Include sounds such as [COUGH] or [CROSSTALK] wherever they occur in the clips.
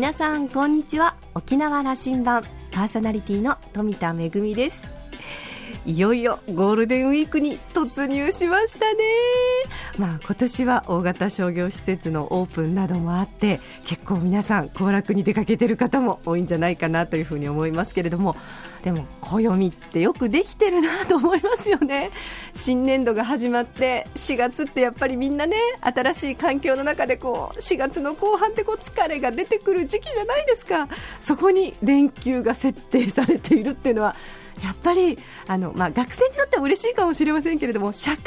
皆さんこんにちは。沖縄羅針盤。パーソナリティの富田恵です。いよいよゴールデンウィークに突入しましたね、まあ、今年は大型商業施設のオープンなどもあって結構皆さん行楽に出かけてる方も多いんじゃないかなというふうに思いますけれどもでも暦ってよくできてるなと思いますよね。[LAUGHS] 新年度が始まって4月ってやっぱりみんなね新しい環境の中でこう4月の後半ってこう疲れが出てくる時期じゃないですか。そこに連休が設定されているっていうのはやっぱりあの、まあ、学生にとっては嬉しいかもしれませんけれども社会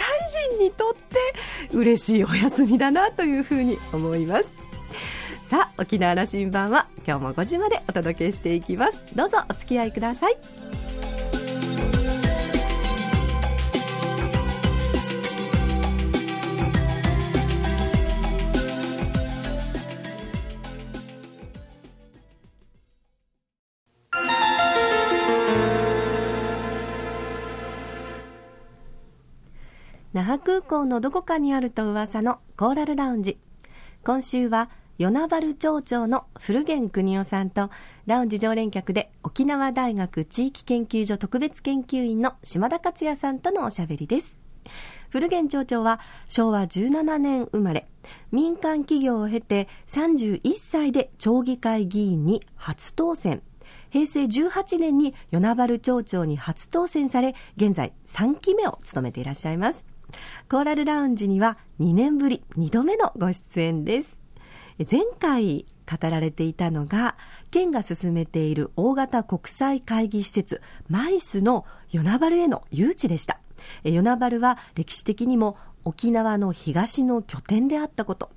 人にとって嬉しいお休みだなというふうに思います。さあ沖縄羅針盤は今日も5時までお届けしていきます。どうぞお付き合いください。那覇空港のどこかにあると噂のコーラルラウンジ。今週は与那原町長の古源邦夫さんとラウンジ常連客で沖縄大学地域研究所特別研究員の島田克也さんとのおしゃべりです。古源町長は昭和17年生まれ。民間企業を経て31歳で町議会議員に初当選。平成18年に与那原町長に初当選され現在3期目を務めていらっしゃいます。コーラルラウンジには2年ぶり2度目のご出演です。前回語られていたのが県が進めている大型国際会議施設マイスの与那原への誘致でした。与那原は歴史的にも沖縄の東の拠点であったこと。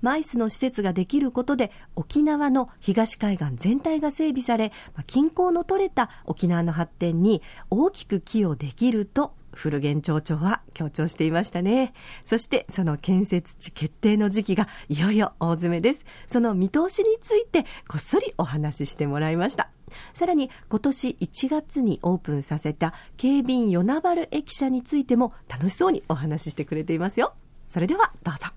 マイスの施設ができることで沖縄の東海岸全体が整備され均衡の取れた沖縄の発展に大きく寄与できると古源町長は強調していましたね。そしてその建設地決定の時期がいよいよ大詰めです。その見通しについてこっそりお話ししてもらいました。さらに今年1月にオープンさせた警備員与那原駅舎についても楽しそうにお話ししてくれていますよ。それではどうぞ。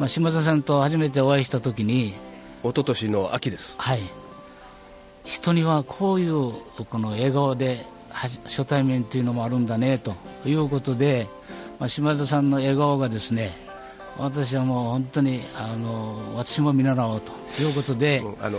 まあ、島田さんと初めてお会いした時に一昨年の秋です。はい。人にはこういうこの笑顔で初対面というのもあるんだねということで、まあ、島田さんの笑顔がですね私はもう本当にあの私も見習おうということで、うん、あの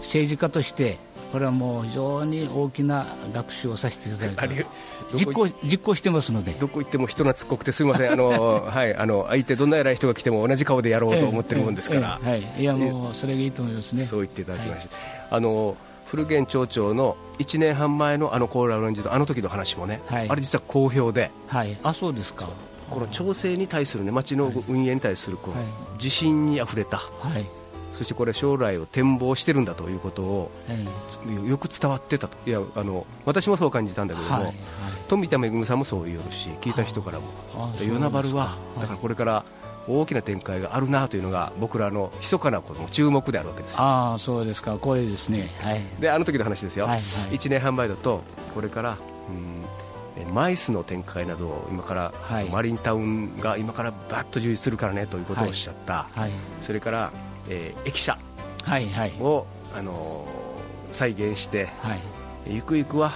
政治家としてこれはもう非常に大きな学習をさせていただいて実行実行してますので。どこ行っても人懐っこくてすみません。あの、[LAUGHS] はい、あの相手どんな偉い人が来ても同じ顔でやろうと思ってるもんですから、はい、いやもうそれがいいと思いますね。そう言っていただきました、はい、あの古源町長の1年半前のあのコーラルランジのあの時の話もね、はい、あれ実は好評で、はい、あそうですか。この町政に対するね町の運営に対するこう、自信にあふれた、はいそしてこれ将来を展望してるんだということを、よく伝わってたと。いやあの私もそう感じたんだけども、はい。はい、富田恵さんもそう言うし聞いた人からも。与那原はだからこれから大きな展開があるなというのが僕らの密かなこの注目であるわけです。ああそうですか。光栄ですね、はい、であの時の話ですよ、はいはい、1年半前だとこれからうんマイスの展開などを今から、はい、マリンタウンが今からバッと充実するからねということをおっしゃった、はい、それからえー、駅舎を、はいはい、あのー、再現して、はい、ゆくゆくは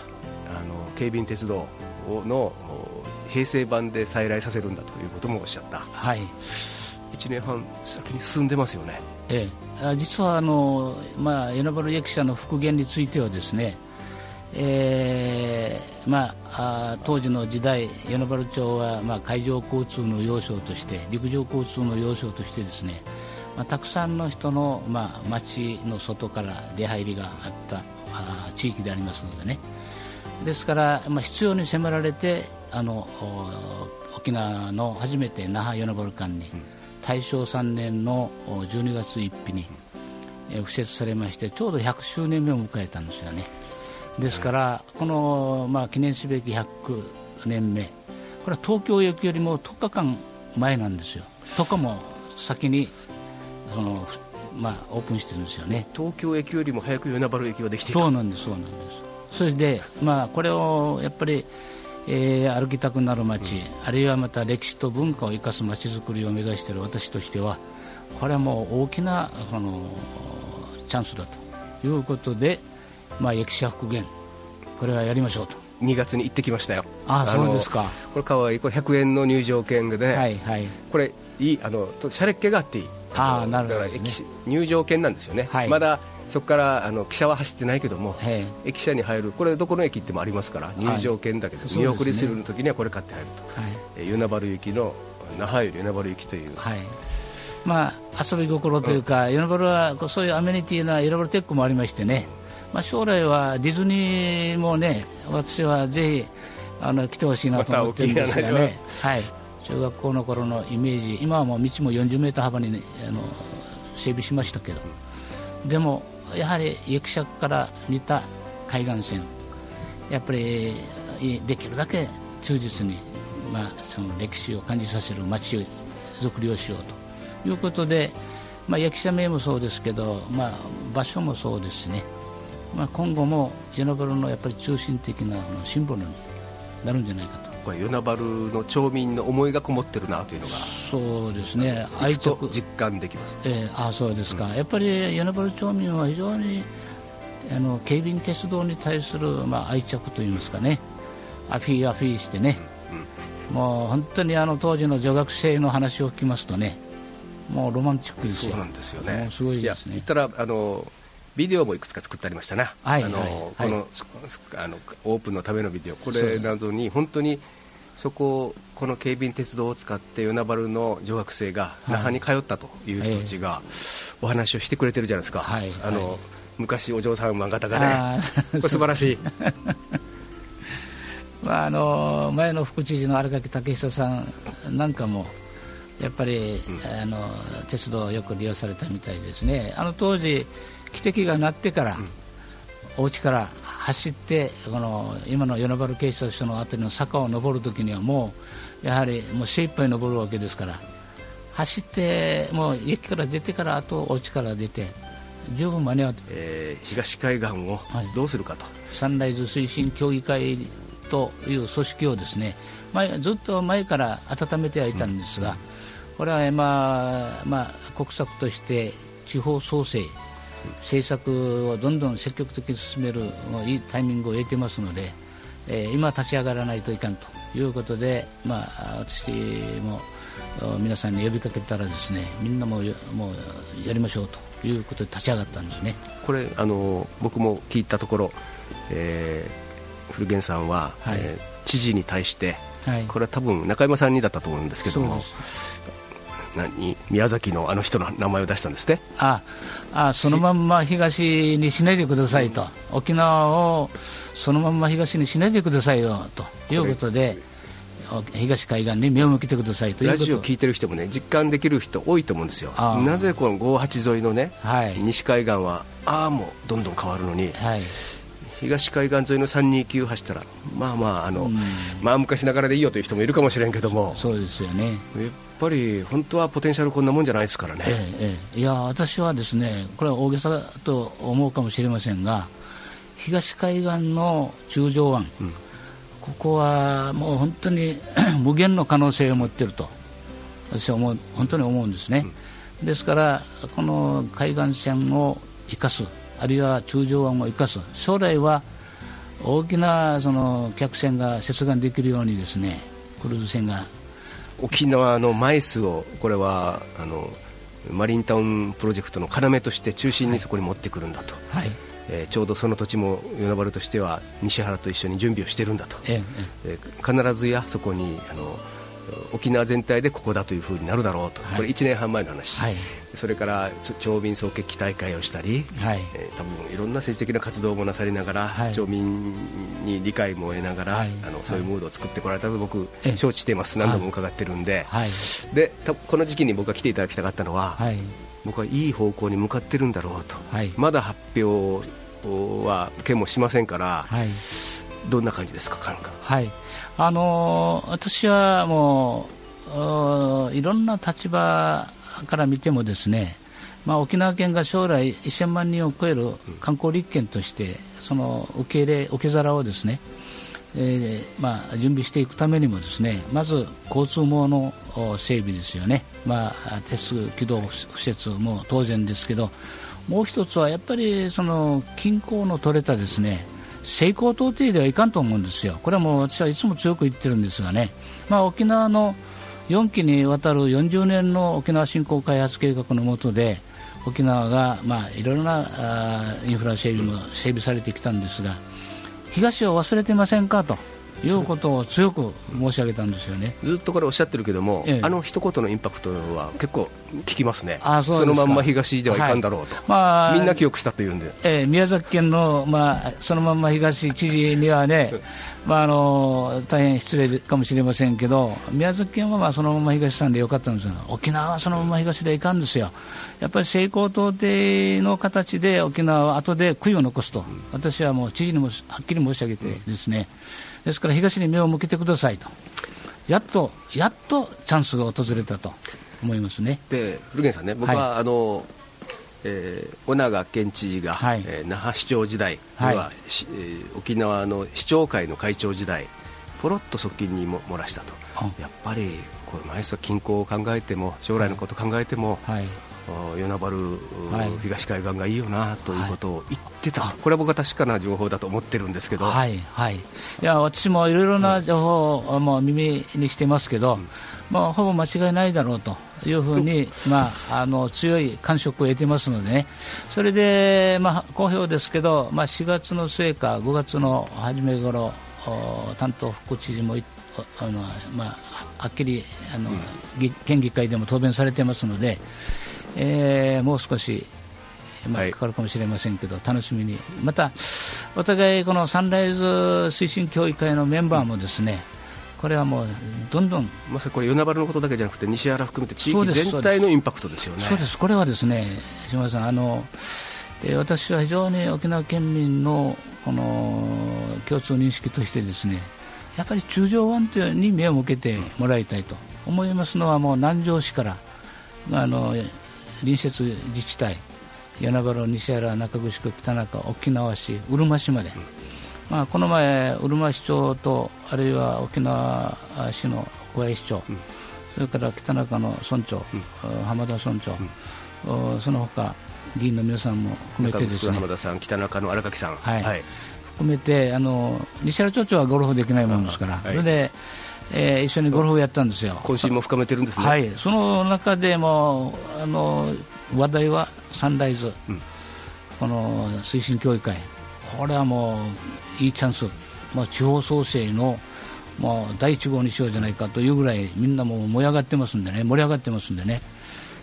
あの警備員鉄道の平成版で再来させるんだということもおっしゃった、はい、1年半先に進んでますよね、ええ、実はあの、まあ、与那原駅舎の復元についてはですね、えーまあ、あ当時の時代与那原町は、まあ、海上交通の要衝として陸上交通の要衝としてですねまあ、たくさんの人の、まあ、町の外から出入りがあったあ地域でありますのでね。ですから、まあ、必要に迫られてあの沖縄の初めて那覇与那原間に、大正3年の12月1日に、え敷設されましてちょうど100周年目を迎えたんですよね。ですから、この、まあ、記念すべき100年目これは東京駅よりも10日間前なんですよ。10日も先にそのまあ、オープンしてるんですよね。東京駅よりも早く与那原駅ができてそうなんですそうなんです。それで、まあ、これをやっぱり、えー、歩きたくなる街、うん、あるいはまた歴史と文化を生かす街づくりを目指している私としてはこれはもう大きなこのチャンスだということで、まあ、駅舎復元これはやりましょうと。2月に行ってきましたよ。あそうですか。これかわいいこれ100円の入場券で、はいはい、これいいあのシャレっ気があっていいあなるほど、ね、入場券なんですよね、はい、まだそこからあの汽車は走ってないけども、駅舎に入る、これ、どこの駅行ってもありますから、入場券だけど、はい、見送りするときにはこれ買って入ると、はい。え与那原行きの那覇より与那原行きという。はい。まあ、遊び心というか、与那原はそういうアメニティな与那原テックもありましてね、まあ、将来はディズニーもね、私はぜひあの来てほしいなと思ってるんですがね、はい、中学校の頃のイメージ、今はもう道も40メートル幅に、ね、あの整備しましたけど、でもやはり行く者から見た海岸線やっぱりできるだけ忠実に、まあ、その歴史を感じさせる街づくりをしようと。いうことで、まあ、役者名もそうですけど、まあ、場所もそうですね、まあ、今後も与那原のやっぱり中心的なシンボルになるんじゃないかと。これ与那原の町民の思いがこもってるなというのがそうですね。愛着。実感できます、えー、あそうですか、うん、やっぱり与那原町民は非常にあの警備鉄道に対する、まあ、愛着といいますかね。アフィーアフィーしてね、うん、もう本当にあの当時の女学生の話を聞きますとね。もうロマンチックですよ。そうなんですよね。すごいですね。言ったらあのビデオもいくつか作ってありましたな、はい、あの、はい、この、あのオープンのためのビデオ、これなどに本当にそここの警備鉄道を使って与那原の女学生が那覇に通ったという人たちがお話をしてくれてるじゃないですか、はい、あの昔お嬢さん漫画家がね、[LAUGHS] これ素晴らしい。[LAUGHS] まあ、あの前の副知事の荒垣武久さんなんかもやっぱり、うん、あの鉄道をよく利用されたみたいですね。あの当時汽笛が鳴ってから、うん、お家から走ってこの今の与那原警察署の辺りの坂を登るときにはもうやはりもう精一杯登るわけですから走ってもう駅から出てからあとお家から出て十分間に合う、えー、東海岸をどうするかと、はい、サンライズ推進協議会という組織をですね前ずっと。前から温めてはいたんですが、うん、これは、まあまあ、国策として地方創生政策をどんどん積極的に進めるいいタイミングを得てますので、えー、今立ち上がらないといかんということで、まあ、私も皆さんに呼びかけたらですねみんなももうやりましょうということで立ち上がったんですね。これあの僕も聞いたところ、えー、古源さんは、はい、えー、知事に対して、はい、これは多分中山さんにだったと思うんですけども何？宮崎のあの人の名前を出したんですねああそのまんま東にしないでくださいと、沖縄をそのまんま東にしないでくださいよということで。東海岸に目を向けてくださいというラジオ聞いてる人もね実感できる人多いと思うんですよ、なぜこの58沿いのね、はい、西海岸はああもうどんどん変わるのに、はい、東海岸沿いの329走ったらまあまああの、うん、まあ昔ながらでいいよという人もいるかもしれんけども。そうですよね。ぱり本当はポテンシャルこんなもんじゃないですからね、ええ、いや私はですねこれは大げさと思うかもしれませんが東海岸の中条湾、うん、ここはもう本当に [COUGHS] 無限の可能性を持っていると私は思う本当に思うんですね、うん、ですからこの海岸線を生かすあるいは中条湾を生かす。将来は大きなその客船が接岸できるようにですねクルーズ船が。沖縄のマイスをこれはあのマリンタウンプロジェクトの要として中心にそこに持ってくるんだと、はい。えー、ちょうどその土地も与那原としては西原と一緒に準備をしてるんだと、え。えー、必ずやそこにあの沖縄全体でここだというふうになるだろうと、はい、これ1年半前の話、はい、それから町民総決起大会をしたり、はい。えー、多分いろんな政治的な活動もなさりながら、はい、町民に理解も得ながら、はい、あのそういうムードを作ってこられたと僕、承知しています、何度も伺ってるんで,、でこの時期に僕が来ていただきたかったのは、僕はいい方向に向かってるんだろうと、まだ発表は県もしませんから、どんな感じですか、感覚。はいあの、私はもういろんな立場から見てもですね、まあ、沖縄県が将来1000万人を超える観光立県としてその受け入れ受け皿をですね、えーまあ、準備していくためにもですねまず交通網の整備ですよね、まあ、鉄軌道敷設も当然ですけどもう一つはやっぱりその均衡の取れたですね成功到底ではいかんと思うんですよ、これはもう私はいつも強く言ってるんですがね、まあ、沖縄の4期にわたる40年の沖縄振興開発計画の下で沖縄が、まあ、いろいろなあインフラ整備も整備されてきたんですが東を忘れてませんかと。いうことを強く申し上げたんですよね。ずっとこれおっしゃってるけども、ええ、あの一言のインパクトは結構聞きますね、あそのまんま東ではいかんだろうと、はい、まあ、みんな記憶したというんで、ええ、宮崎県の、まあ、そのまんま東知事にはね、まあ、あの大変失礼かもしれませんけど、宮崎県はまあそのまま東さんでよかったんですが、沖縄はそのまま東ではいかんですよ、やっぱり成功到底の形で沖縄は後で悔いを残すと、私はもう知事にもはっきり申し上げてですね。うんですから東に目を向けてくださいと、やっと、やっとチャンスが訪れたと思いますね。で古源さんね、僕は、はい、あのえー、尾長県知事が、はい、えー、那覇市長時代は、はい、えー、沖縄の市長会の会長時代ポロッと側近にも漏らしたと。やっぱりこれ毎日近郊を考えても将来のことを考えても、はい、与那原、はい、東海岸がいいよなということを言ってた、はい、これは僕は確かな情報だと思ってるんですけど、はいはい、いや私もいろいろな情報を、もう耳にしてますけど、うん、まあ、ほぼ間違いないだろうというふうに、まあ、あの強い感触を得てますのでね、それで、まあ、好評ですけど、まあ、4月の末か5月の初め頃担当副知事もあの、まあ、はっきりあの、うん、県議会でも答弁されてますので。えー、もう少し、まあ、かかるかもしれませんけど、はい、楽しみに、またお互いこのサンライズ推進協議会のメンバーもですね、これはもうどんどんまさにこれ、与那原のことだけじゃなくて、西原含めて地域全体のインパクトですよね。そうです。これはですね島田さんあの、えー、私は非常に沖縄県民のこの共通認識としてですねやっぱり中条湾に目を向けてもらいたいと思いますのはもう南城市からあの隣接自治体与那原、西原、中城区、北中、沖縄市、うるま市まで、まあ、この前、うるま市長とあるいは沖縄市の小林市長、うん、それから北中の村長、うん、浜田村長、うん、その他議員の皆さんも含めてですね。浜田さん、北中の荒垣さん、はい、はい、含めてあの西原町長はゴルフできないものですから、はい、それでえー、一緒にゴルフをやったんですよ。今週も深めてるんですね。はい、その中でもあの話題はサンライズ、うん、この推進協議会、これはもういいチャンス、まあ、地方創生のもう第一号にしようじゃないかというぐらいみんなも燃え上がってますんでね、盛り上がってますんでね。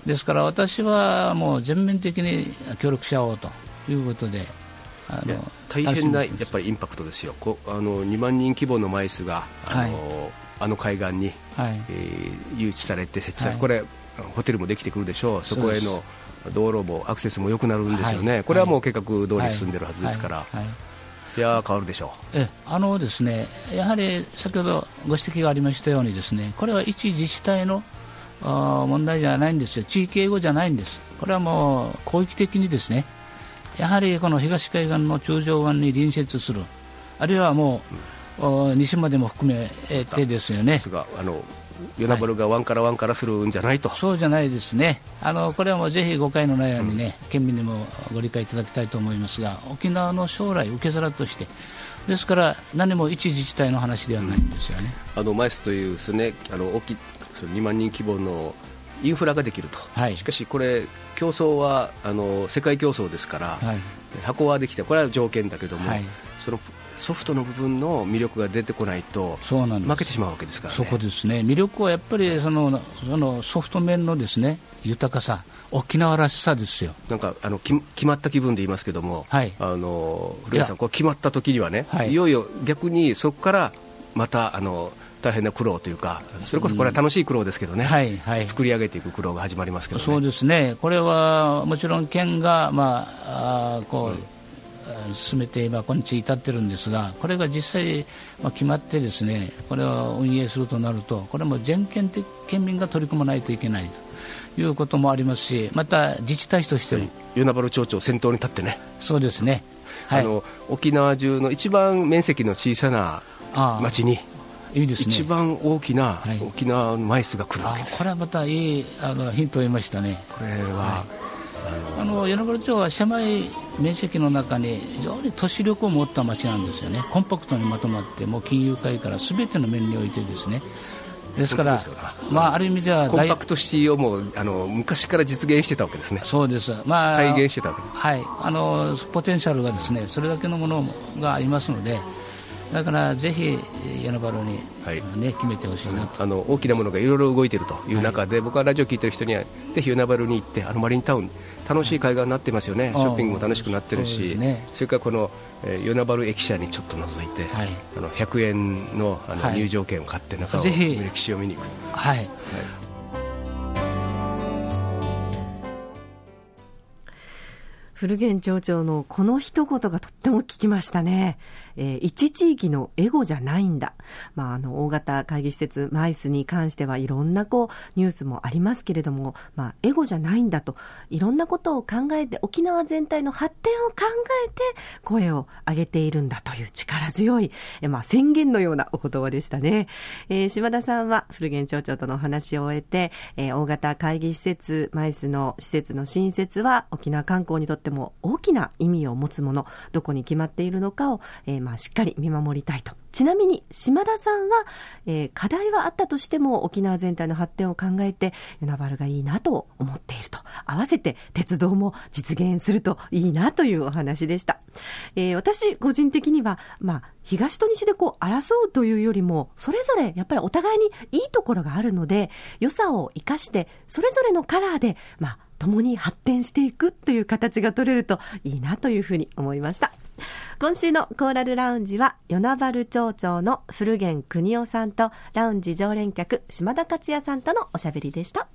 ですから私はもう全面的に協力し合おうということで。あの大変なやっぱりインパクトですよ、こあの2万人規模の枚数があの、はいあの海岸に、はい、えー、誘致されて設置され、はい、これホテルもできてくるでしょう。そこへの道路もアクセスも良くなるんですよね、はい、これはもう計画通り進んでるはずですから。い。や変わるでしょう。えあのですねやはり先ほどご指摘がありましたようにですねこれは一自治体のあ問題じゃないんですよ、地域英語じゃないんです、これはもう広域的にですねやはりこの東海岸の中条湾に隣接する、あるいはもう、西までも含めてですよね。あの与那原が湾から湾からするんじゃないと、はい、そうじゃないですね、あのこれはもうぜひ誤解のないようにね、うん、県民にもご理解いただきたいと思いますが、沖縄の将来、受け皿として、ですから何も一自治体の話ではないんですよね、うん、あのマイスというですねあの大き2万人規模のインフラができると、はい、しかしこれ、競争はあの世界競争ですから、はい、箱はできて、これは条件だけども、はい、そのソフトの部分の魅力が出てこないと負けてしまうわけですから、ね、そこですね。魅力はやっぱりそのそのソフト面のですね豊かさ沖縄らしさですよ。なんかあのき決まった気分で言いますけども、はい、あの古谷さんこう決まった時にはね、はい、いよいよ逆にそこからまたあの大変な苦労というか、それこそこれは楽しい苦労ですけどね、うんはいはい、作り上げていく苦労が始まりますけど、ね、そうですね、これはもちろん県が、まあ、あこう、うん進めて今、今日至ってるんですが、これが実際、まあ、決まってですねこれを運営するとなると、これも全県的県民が取り組まないといけないということもありますし、また自治体としても。与那原町長、先頭に立ってね。そうですね。あの沖縄中の一番面積の小さな町にいいね、一番大きな沖縄のマイスが来るわけです、これはまたいいあのヒントを得ましたね。これは、あの与那原町は狭い面積の中に非常に都市力を持った町なんですよね。コンパクトにまとまってもう金融界からすべての面においてですね。ですから、まあ、ある意味ではコンパクトシティをもうあの昔から実現してたわけですね、そうです、まあ、体現してたわけはい。あのポテンシャルがですねそれだけのものがありますので、だからぜひ、矢野原に、はい。ね、決めてほしいなと。あの大きなものがいろいろ動いているという中で、はい、僕はラジオ聞いてる人には、ぜひ与那原に行って、あのマリンタウン、楽しい海岸になってますよね、ショッピングも楽しくなってるし、そね、それからこの、えー、与那原駅舎にちょっと覗いて、はい、あの100円のあの入場券を買って、中を歴史を見に行く。はい、はい古源町長のこの一言がとっても聞きましたね。えー、一地域のエゴじゃないんだ。まあ、あの、大型会議施設、マイスに関してはいろんなこう、ニュースもありますけれども、まあ、エゴじゃないんだと、いろんなことを考えて、沖縄全体の発展を考えて、声を上げているんだという力強い、えまあ、宣言のようなお言葉でしたね。えー、島田さんは、古源町長とのお話を終えて、えー、大型会議施設、マイスの施設の新設は、沖縄観光にとっても大きな意味を持つもの、どこに決まっているのかを、えー、まあ、しっかり見守りたいと。ちなみに、島田さんは、えー、課題はあったとしても、沖縄全体の発展を考えて、与那原がいいなと思っていると。合わせて、鉄道も実現するといいなというお話でした。えー、私、個人的には、まあ、東と西でこう、争うというよりも、それぞれ、やっぱりお互いにいいところがあるので、良さを生かして、それぞれのカラーで、まあ、共に発展していくという形が取れるといいなというふうに思いました。今週のコーラルラウンジは、与那原町長の古源邦夫さんと、ラウンジ常連客、島田克也さんとのおしゃべりでした。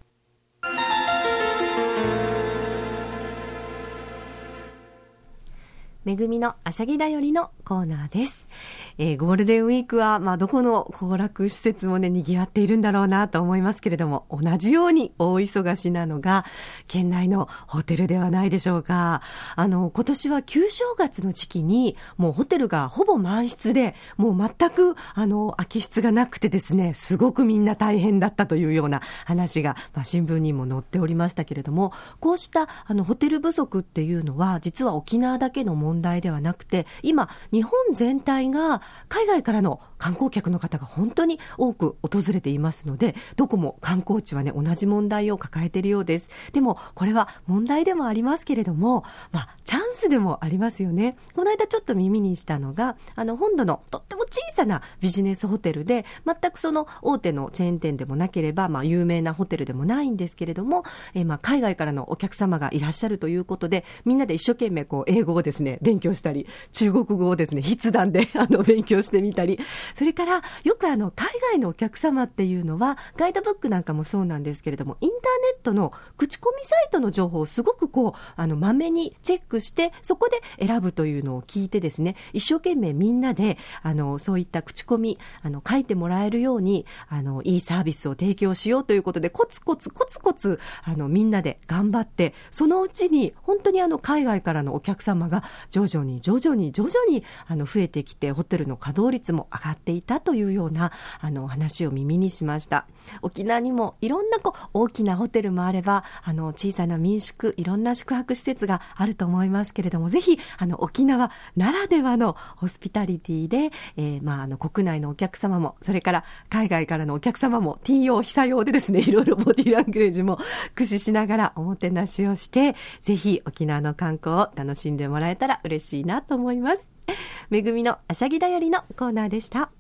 めぐみのあしゃぎだよりのコーナーです。えー、ゴールデンウィークは、まあ、どこの行楽施設もね、賑わっているんだろうなと思いますけれども、同じように大忙しなのが、県内のホテルではないでしょうか。あの、今年は旧正月の時期に、もうホテルがほぼ満室で、もう全く、あの、空き室がなくてですね、すごくみんな大変だったというような話が、まあ、新聞にも載っておりましたけれども、こうした、あの、ホテル不足っていうのは、実は沖縄だけの問題ではなくて、今、日本全体が海外からの観光客の方が本当に多く訪れていますので、どこも観光地はね、同じ問題を抱えているようです。でも、これは問題でもありますけれども、まあ、チャンスでもありますよね。この間ちょっと耳にしたのが、あの、本土のとっても小さなビジネスホテルで、全くその大手のチェーン店でもなければ、まあ、有名なホテルでもないんですけれども、えー、まあ、海外からのお客様がいらっしゃるということで、みんなで一生懸命こう、英語をですね、勉強したり、中国語をですね、筆談で、あの、勉勉強してみたり、それからよくあの海外のお客様っていうのは、ガイドブックなんかもそうなんですけれども、インターネットの口コミサイトの情報をすごくこう、あの、まめにチェックして、そこで選ぶというのを聞いてですね、一生懸命みんなで、あの、そういった口コミ、あの、書いてもらえるように、あの、いいサービスを提供しようということで、コツコツコツコツ、あの、みんなで頑張って、そのうちに、本当にあの、海外からのお客様が徐々に徐々に徐々に、あの、増えてきて、ホテルの稼働率も上がっていたというようなあの話を耳にしました沖縄にもいろんなこう大きなホテルもあればあの小さな民宿いろんな宿泊施設があると思いますけれどもぜひあの沖縄ならではのホスピタリティで、えー、まあ、あの国内のお客様もそれから海外からのお客様も TO 被災用でですねいろいろボディラングレージも駆使しながらおもてなしをしてぜひ沖縄の観光を楽しんでもらえたら嬉しいなと思います。[LAUGHS] めぐみのあしゃぎだよりのコーナーでした。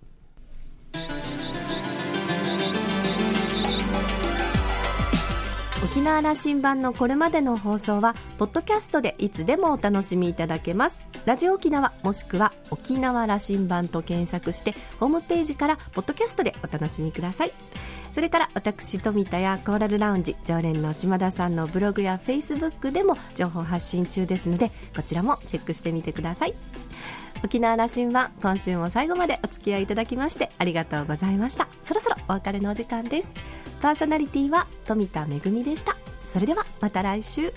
沖縄羅針盤のこれまでの放送はポッドキャストでいつでもお楽しみいただけますラジオ沖縄もしくは沖縄羅針盤と検索してホームページからポッドキャストでお楽しみくださいそれから私富田やコーラルラウンジ常連の島田さんのブログやフェイスブックでも情報発信中ですのでこちらもチェックしてみてください。沖縄羅針盤今週も最後までお付き合いいただきましてありがとうございました。そろそろお別れのお時間です。パーソナリティは富田恵でした。それではまた来週。